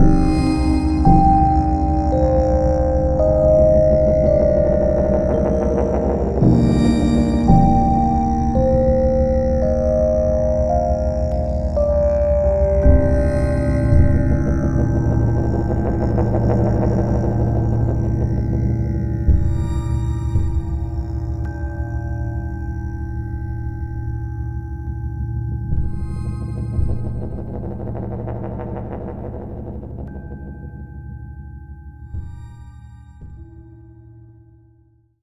Bye.